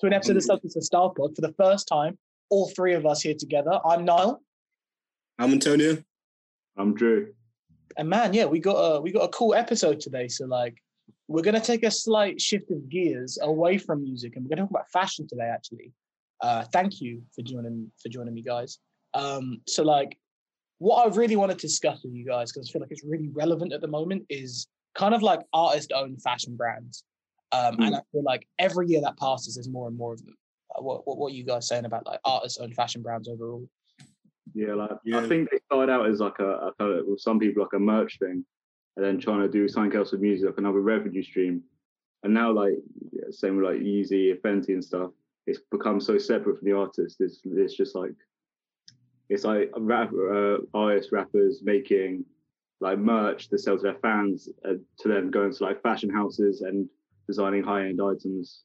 to an episode of Substance and Style Pod for the first time. All three of us here together. I'm Niall, I'm Antonio. I'm Drew. and man, yeah, we got a we got a cool episode today. So like, we're gonna take a slight shift of gears away from music, and we're gonna talk about fashion today. Actually, uh, thank you for joining for joining me, guys. Um, so like, what I really want to discuss with you guys, because I feel like it's really relevant at the moment, is kind of like artist-owned fashion brands. Um, And I feel like every year that passes, there's more and more of them. Uh, what, what what are you guys saying about like artist-owned fashion brands overall? Yeah, like Yeah. I think they started out as like a, thought it with some people like a merch thing, and then trying to do something else with music, like another revenue stream. And now, like yeah, same with like Yeezy, Fenty, and stuff, it's become so separate from the artist. It's it's just like it's like rap, uh, artists, rappers making like merch to sell to their fans, uh, to then going to like fashion houses and designing high end items.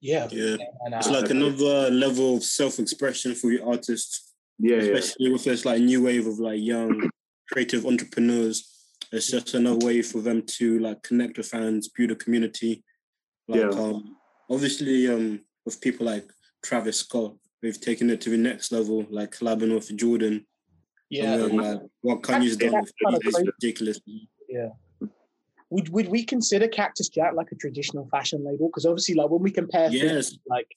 Yeah, Yeah. and, It's uh, like another level of self-expression for your artists, Yeah, yeah, especially with this like new wave of like young creative entrepreneurs. It's just another way for them to like connect with fans, build a community. Like Yeah. um obviously um with people like Travis Scott, we've taken it to the next level, like collabing with Jordan. yeah. And then, like what Kanye's done with that's is crazy. ridiculous. Would would we consider Cactus Jack like a traditional fashion label? Because obviously, like when we compare things Yes. like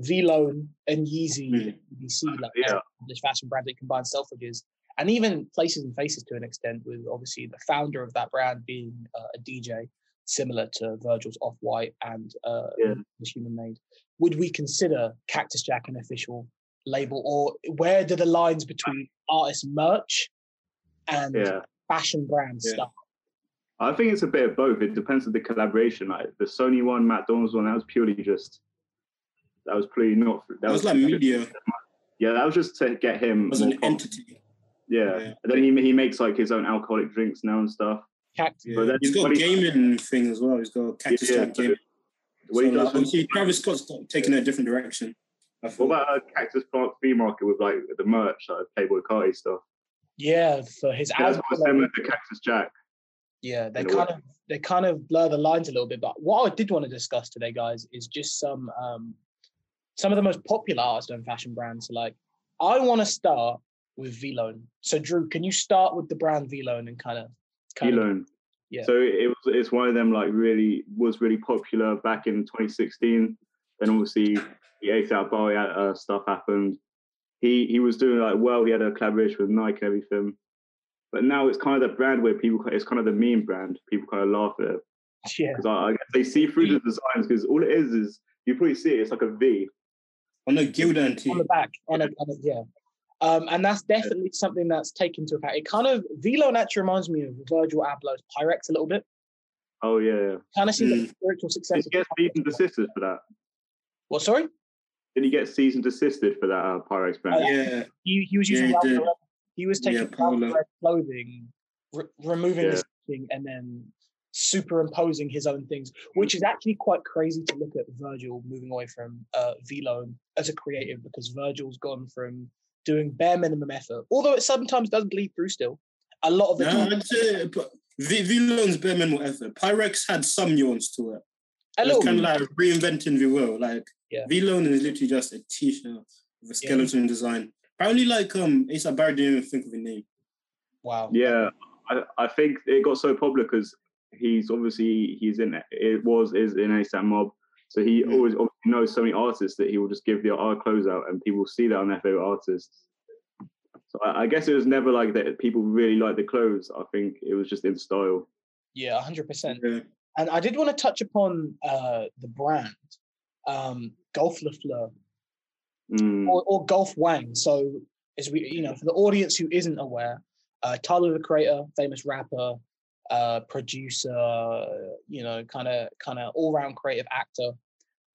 Vlone and Yeezy, Mm. and BBC, like Yeah. this fashion brand that combines Selfridges, and even Places and Faces to an extent, with obviously the founder of that brand being uh, a DJ, similar to Virgil's Off White and uh, Yeah. was Human Made. Would we consider Cactus Jack an official label, or where do the lines between artist merch and yeah. fashion brand Yeah. stuff? I think it's a bit of both. It depends on the collaboration. Like the Sony one, McDonald's one, that was purely just that was purely not that, That was like media Yeah, that was just to get him. as an pop- entity. Yeah. Yeah. And then he he makes like his own alcoholic drinks now and stuff. Cactus. Yeah. But then- He's got but a he- gaming thing as well. He's got a Cactus Yeah, Jack game. What he So, does like, obviously, Travis Scott's taking a different direction. I What thought. about a Cactus Park Flea Market with like the merch, like Playboi Carti stuff? Yeah, so his That's album. what's similar to Cactus Jack. Yeah, they kind of they kind of blur the lines a little bit. But what I did want to discuss today, guys, is just some um some of the most popular artist and fashion brands. Like, I want to start with Vlone. So, Drew, can you start with the brand Vlone and kind of kind of Yeah. So it was it's one of them like really was really popular back in 2016. Then obviously the ASAP Bari uh, stuff happened. He he was doing like well. He had a collaboration with Nike and everything. But now it's kind of the brand where people it's kind of the meme brand. People kind of laugh at it yeah, because I, I guess they see through the designs because all it is is you probably see it. It's like a V. On the Gildan team. on the back, on a, on a yeah. Um, and that's definitely something that's taken into account. It kind of Vlone actually reminds me of Virgil Abloh's Pyrex a little bit. Oh yeah. yeah. Kind of seems like Mm. a spiritual success. Did he get cease and desisted for that? What? Sorry, Did he get cease and desisted for that uh, Pyrex brand? Oh, Yeah. he he was Yeah, using he Ralph did. Lauren- he was taking Yeah, Ralph Polo. Lauren clothing, re- removing the Yeah. stitching, and then superimposing his own things, which is actually quite crazy to look at Virgil moving away from uh, Vlone as a creative because Virgil's gone from doing bare minimum effort, although it sometimes does bleed through still. A lot of the No, time, I'd say but V Vlone's bare minimal effort. Pyrex had some nuance to it. a It's little kind of like reinventing the wheel. Like Yeah. Vlone is literally just a t-shirt with a skeleton design. Apparently, like um, ASAP Bari didn't even think of a name. wow. Yeah, I, I think it got so popular because he's obviously he's in it was is in ASAP Mob, so he Mm. always obviously knows so many artists that he will just give the art clothes out and people see that on their favorite artists. So I, I guess it was never like that. People really like the clothes. I think it was just in style. Yeah, hundred percent. And I did want to touch upon uh, the brand, um, Golf Lafleur Mm, or, or Golf Wang. So, as we, you know, for the audience who isn't aware, uh, Tyler the Creator, famous rapper, uh, producer, you know, kind of, kind of all-round creative actor,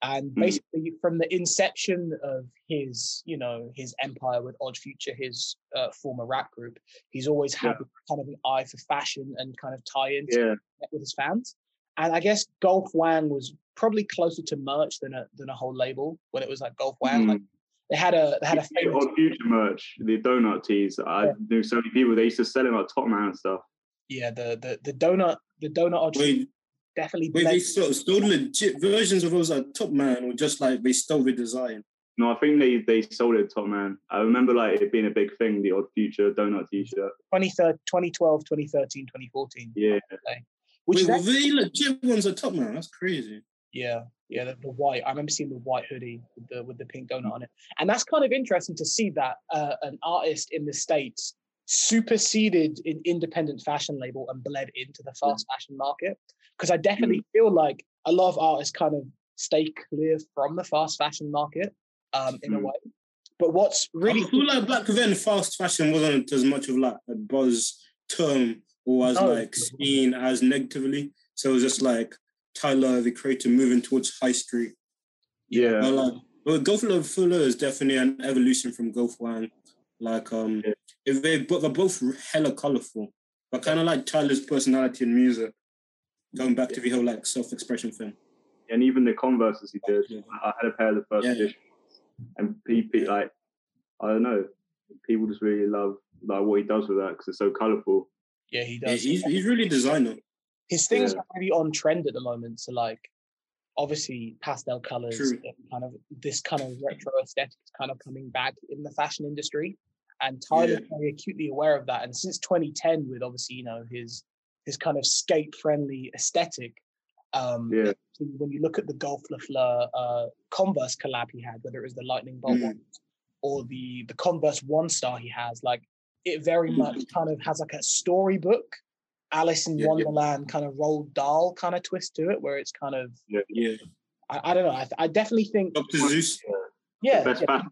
and Mm. basically from the inception of his, you know, his empire with Odd Future, his uh, former rap group, he's always had Yeah. kind of an eye for fashion and kind of tie into yeah, with his fans. And I guess Golf Wang was probably closer to merch than a than a whole label when it was like Golf Wang. Like Mm. They had a they had a The famous Odd Future merch, the donut tees. I Yeah. knew so many people. They used to sell them like Top Man and stuff. yeah the the the donut the donut odd Wait, definitely. Wait, they blend- stole, stole legit versions of those like Top Man, or just like they stole the design. No, I think they they sold it Top Man. I remember like it being a big thing, the Odd Future donut T-shirt. 2013 2012, 2013, 2014. Yeah, Which Wait, is were they legit ones at Top Man? That's crazy. Yeah, yeah, the, the white. I remember seeing the white hoodie with the with the pink donut on it, and that's kind of interesting to see that uh, an artist in the states superseded an independent fashion label and bled into the fast fashion market. Because I definitely feel like a lot of artists kind of stay clear from the fast fashion market um, in a Mm. way. But what's really I feel like back then, fast fashion wasn't as much of like a buzz term or as No. like seen as negatively. So it was just like Tyler, the creator, moving towards high street. yeah, But like, well, Golf le Fleur is definitely an evolution from Golf Wang. Like, um, Yeah. if they but they're both hella colorful, but kind of like Tyler's personality and music. Going back to the whole like self-expression thing. and even the Converses he did. I had a pair of the first Yeah. edition, and people like I don't know, people just really love like what he does with that because it's so colorful. yeah he Yeah, does. he's he's really designer. His things Yeah. are really on trend at the moment. So like obviously pastel colors True. kind of this kind of retro aesthetic is kind of coming back in the fashion industry. And Tyler's very acutely aware of that. And since 2010, with obviously, you know, his his kind of skate friendly aesthetic. Um Yeah. when you look at the Golf LaFleur uh Converse collab he had, whether it was the Lightning Bolt Mm. one or the the Converse one star he has, like it very Mm. much kind of has like a storybook Alice in Yeah, yeah. Wonderland kind of Roald Dahl kind of twist to it, where it's kind of Yeah, I, I don't know. I, I definitely think Dr. Seuss. yeah, best yeah, fashion,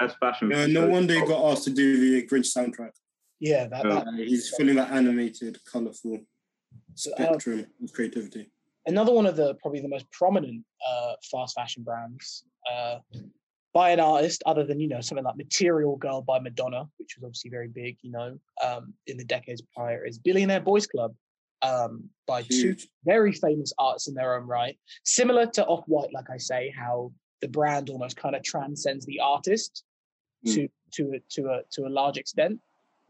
best fashion. Yeah, no wonder he got asked to do the Grinch soundtrack. yeah. That, Yeah. that, Uh, he's feeling that animated, colorful So, uh, spectrum of creativity. another one of the probably the most prominent uh, fast fashion brands uh, by an artist other than you know something like Material Girl by Madonna, which was obviously very big, you know, um, in the decades prior, is Billionaire Boys Club um, by two very famous artists in their own right. Similar to Off White, like I say, how the brand almost kind of transcends the artist to to a, to a to a large extent.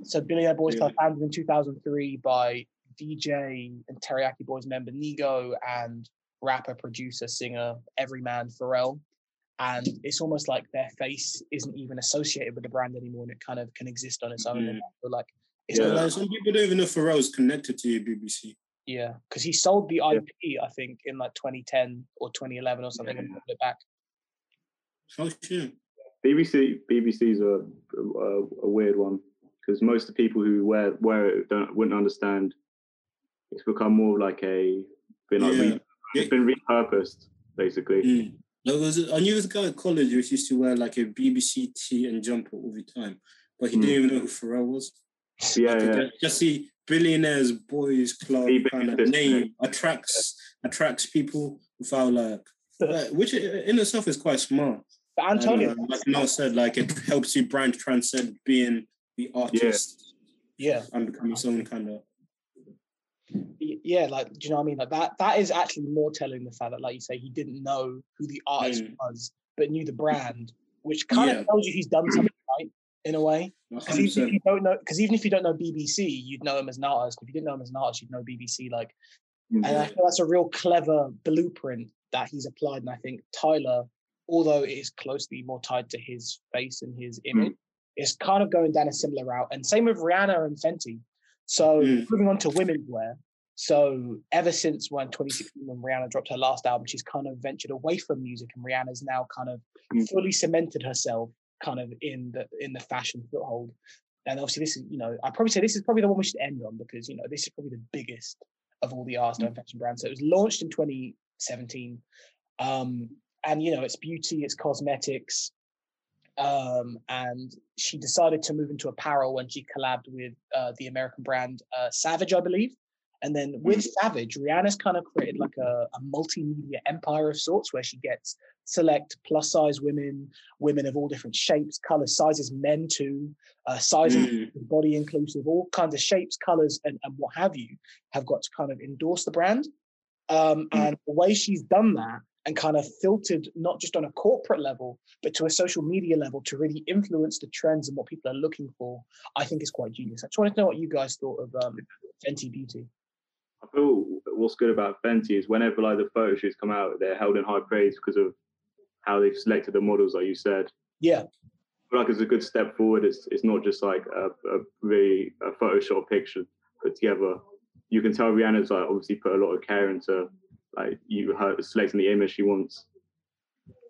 So Billionaire Boys Yeah. Club founded in 2003 by DJ and Teriyaki Boys member Nigo and rapper, producer, singer, everyman Pharrell. And it's almost like their face isn't even associated with the brand anymore, and it kind of can exist on its own. Mhm. So like, it's Yeah. like, some people don't even know Pharrell's connected to your BBC. Yeah, because he sold the IP, I think, in like 2010 or 2011 or something, and Yeah. put it back. Oh shit. BBC BBC's a, a, a weird one because most of the people who wear wear it don't wouldn't understand. It's become more like a been like Yeah. re, it's been repurposed basically. Mm. There was, I knew this guy at college who used to wear like a BBC tee and jumper all the time, but he Mm. didn't even know who Pharrell was. Yeah, Like, yeah. Just, just see billionaires boys club Be kind of name attracts attracts people without like, like, which in itself is quite smart. But And, Antonio, uh, like Noel said, like it helps you brand transcend being the artist yeah, and becoming someone kind of. Yeah, like, do you know what I mean? Like that, that is actually more telling the fact that, like you say, he didn't know who the artist Mm. was, but knew the brand, which kind Yeah. of tells you he's done something right in a way. Because even if you don't know, because even if you don't know BBC, you'd know him as an artist. If you didn't know him as an artist, you'd know BBC. Like, and I feel that's a real clever blueprint that he's applied. And I think Tyler, although it is closely more tied to his face and his image, is kind of going down a similar route. And same with Rihanna and Fenty. So Mm. moving on to women's wear. So ever since when 2016, when Rihanna dropped her last album, she's kind of ventured away from music, and Rihanna's now kind of Mm. fully cemented herself kind of in the in the fashion foothold. And obviously, this is you know I probably say this is probably the one we should end on because you know this is probably the biggest of all the art style fashion brands. So it was launched in 2017, um, and you know it's beauty, it's cosmetics, um, and she decided to move into apparel when she collabed with uh, the American brand uh, Savage, I believe. And then with Savage, Rihanna's kind of created like a, a multimedia empire of sorts where she gets select plus size women, women of all different shapes, colors, sizes, men too, uh, sizing, Mm. body inclusive, all kinds of shapes, colors, and, and what have you, have got to kind of endorse the brand. Um, and the way she's done that and kind of filtered not just on a corporate level, but to a social media level to really influence the trends and what people are looking for, I think is quite genius. I just wanted to know what you guys thought of um, Fenty Beauty. I feel what's good about Fenty is whenever like the photo shoots come out, they're held in high praise because of how they've selected the models, like you said. Yeah, feel like it's a good step forward. It's it's not just like a, a really a Photoshop picture put together. You can tell Rihanna's like obviously put a lot of care into like you her selecting the image she wants.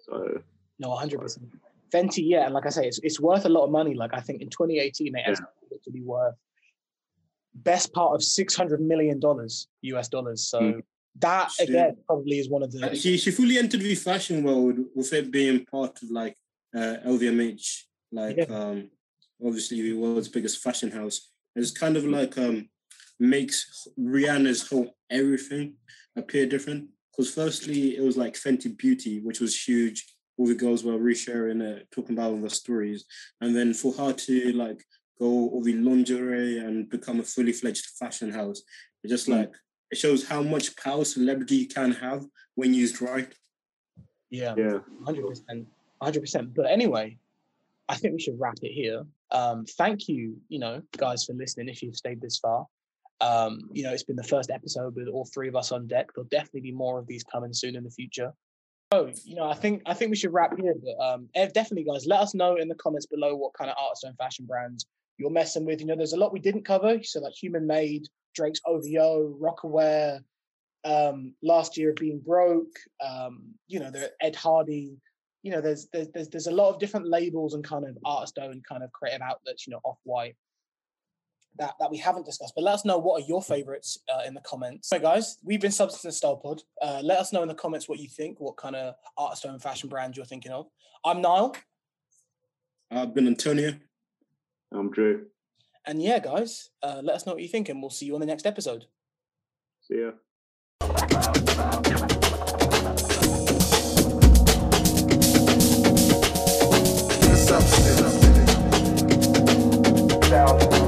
So no, hundred percent. Fenty, yeah, and like I say, it's it's worth a lot of money. Like I think in 2018 they Yeah. estimated it to be worth best part of 600 million dollars US dollars. So Mm. that Shit. again probably is one of Uh, the She she fully entered the fashion world with it being part of like uh, LVMH, like Yeah. um obviously the world's biggest fashion house. It's kind of like um makes Rihanna's whole everything appear different. Because firstly, it was like Fenty Beauty, which was huge. All the girls were resharing it, talking about all the stories, and then for her to like go all the lingerie and become a fully fledged fashion house, it just Mm. like it shows how much power celebrity can have when used right. yeah. yeah. Hundred percent, hundred percent. But anyway, I think we should wrap it here. Um, thank you, you know, guys, for listening. If you've stayed this far, um, you know, it's been the first episode with all three of us on deck. There'll definitely be more of these coming soon in the future. So, you know, I think I think we should wrap here. But um, eh, definitely, guys, let us know in the comments below what kind of artists and fashion brands you're messing with. You know, there's a lot we didn't cover. So, like Human Made, Drake's OVO, Rocawear, um, last year of being broke. Um, you know, there Ed Hardy. You know, there's there's there's there's a lot of different labels and kind of artist owned kind of creative outlets. You know, off white that, that we haven't discussed. But let us know what are your favorites uh, in the comments. So, guys, we've been Substance Style Pod. Uh, let us know in the comments what you think, what kind of art, style, and fashion brand you're thinking of. I'm Niall. I've been Antonio. I'm Drew. And yeah, guys, uh, let us know what you think, and we'll see you on the next episode. See ya. down.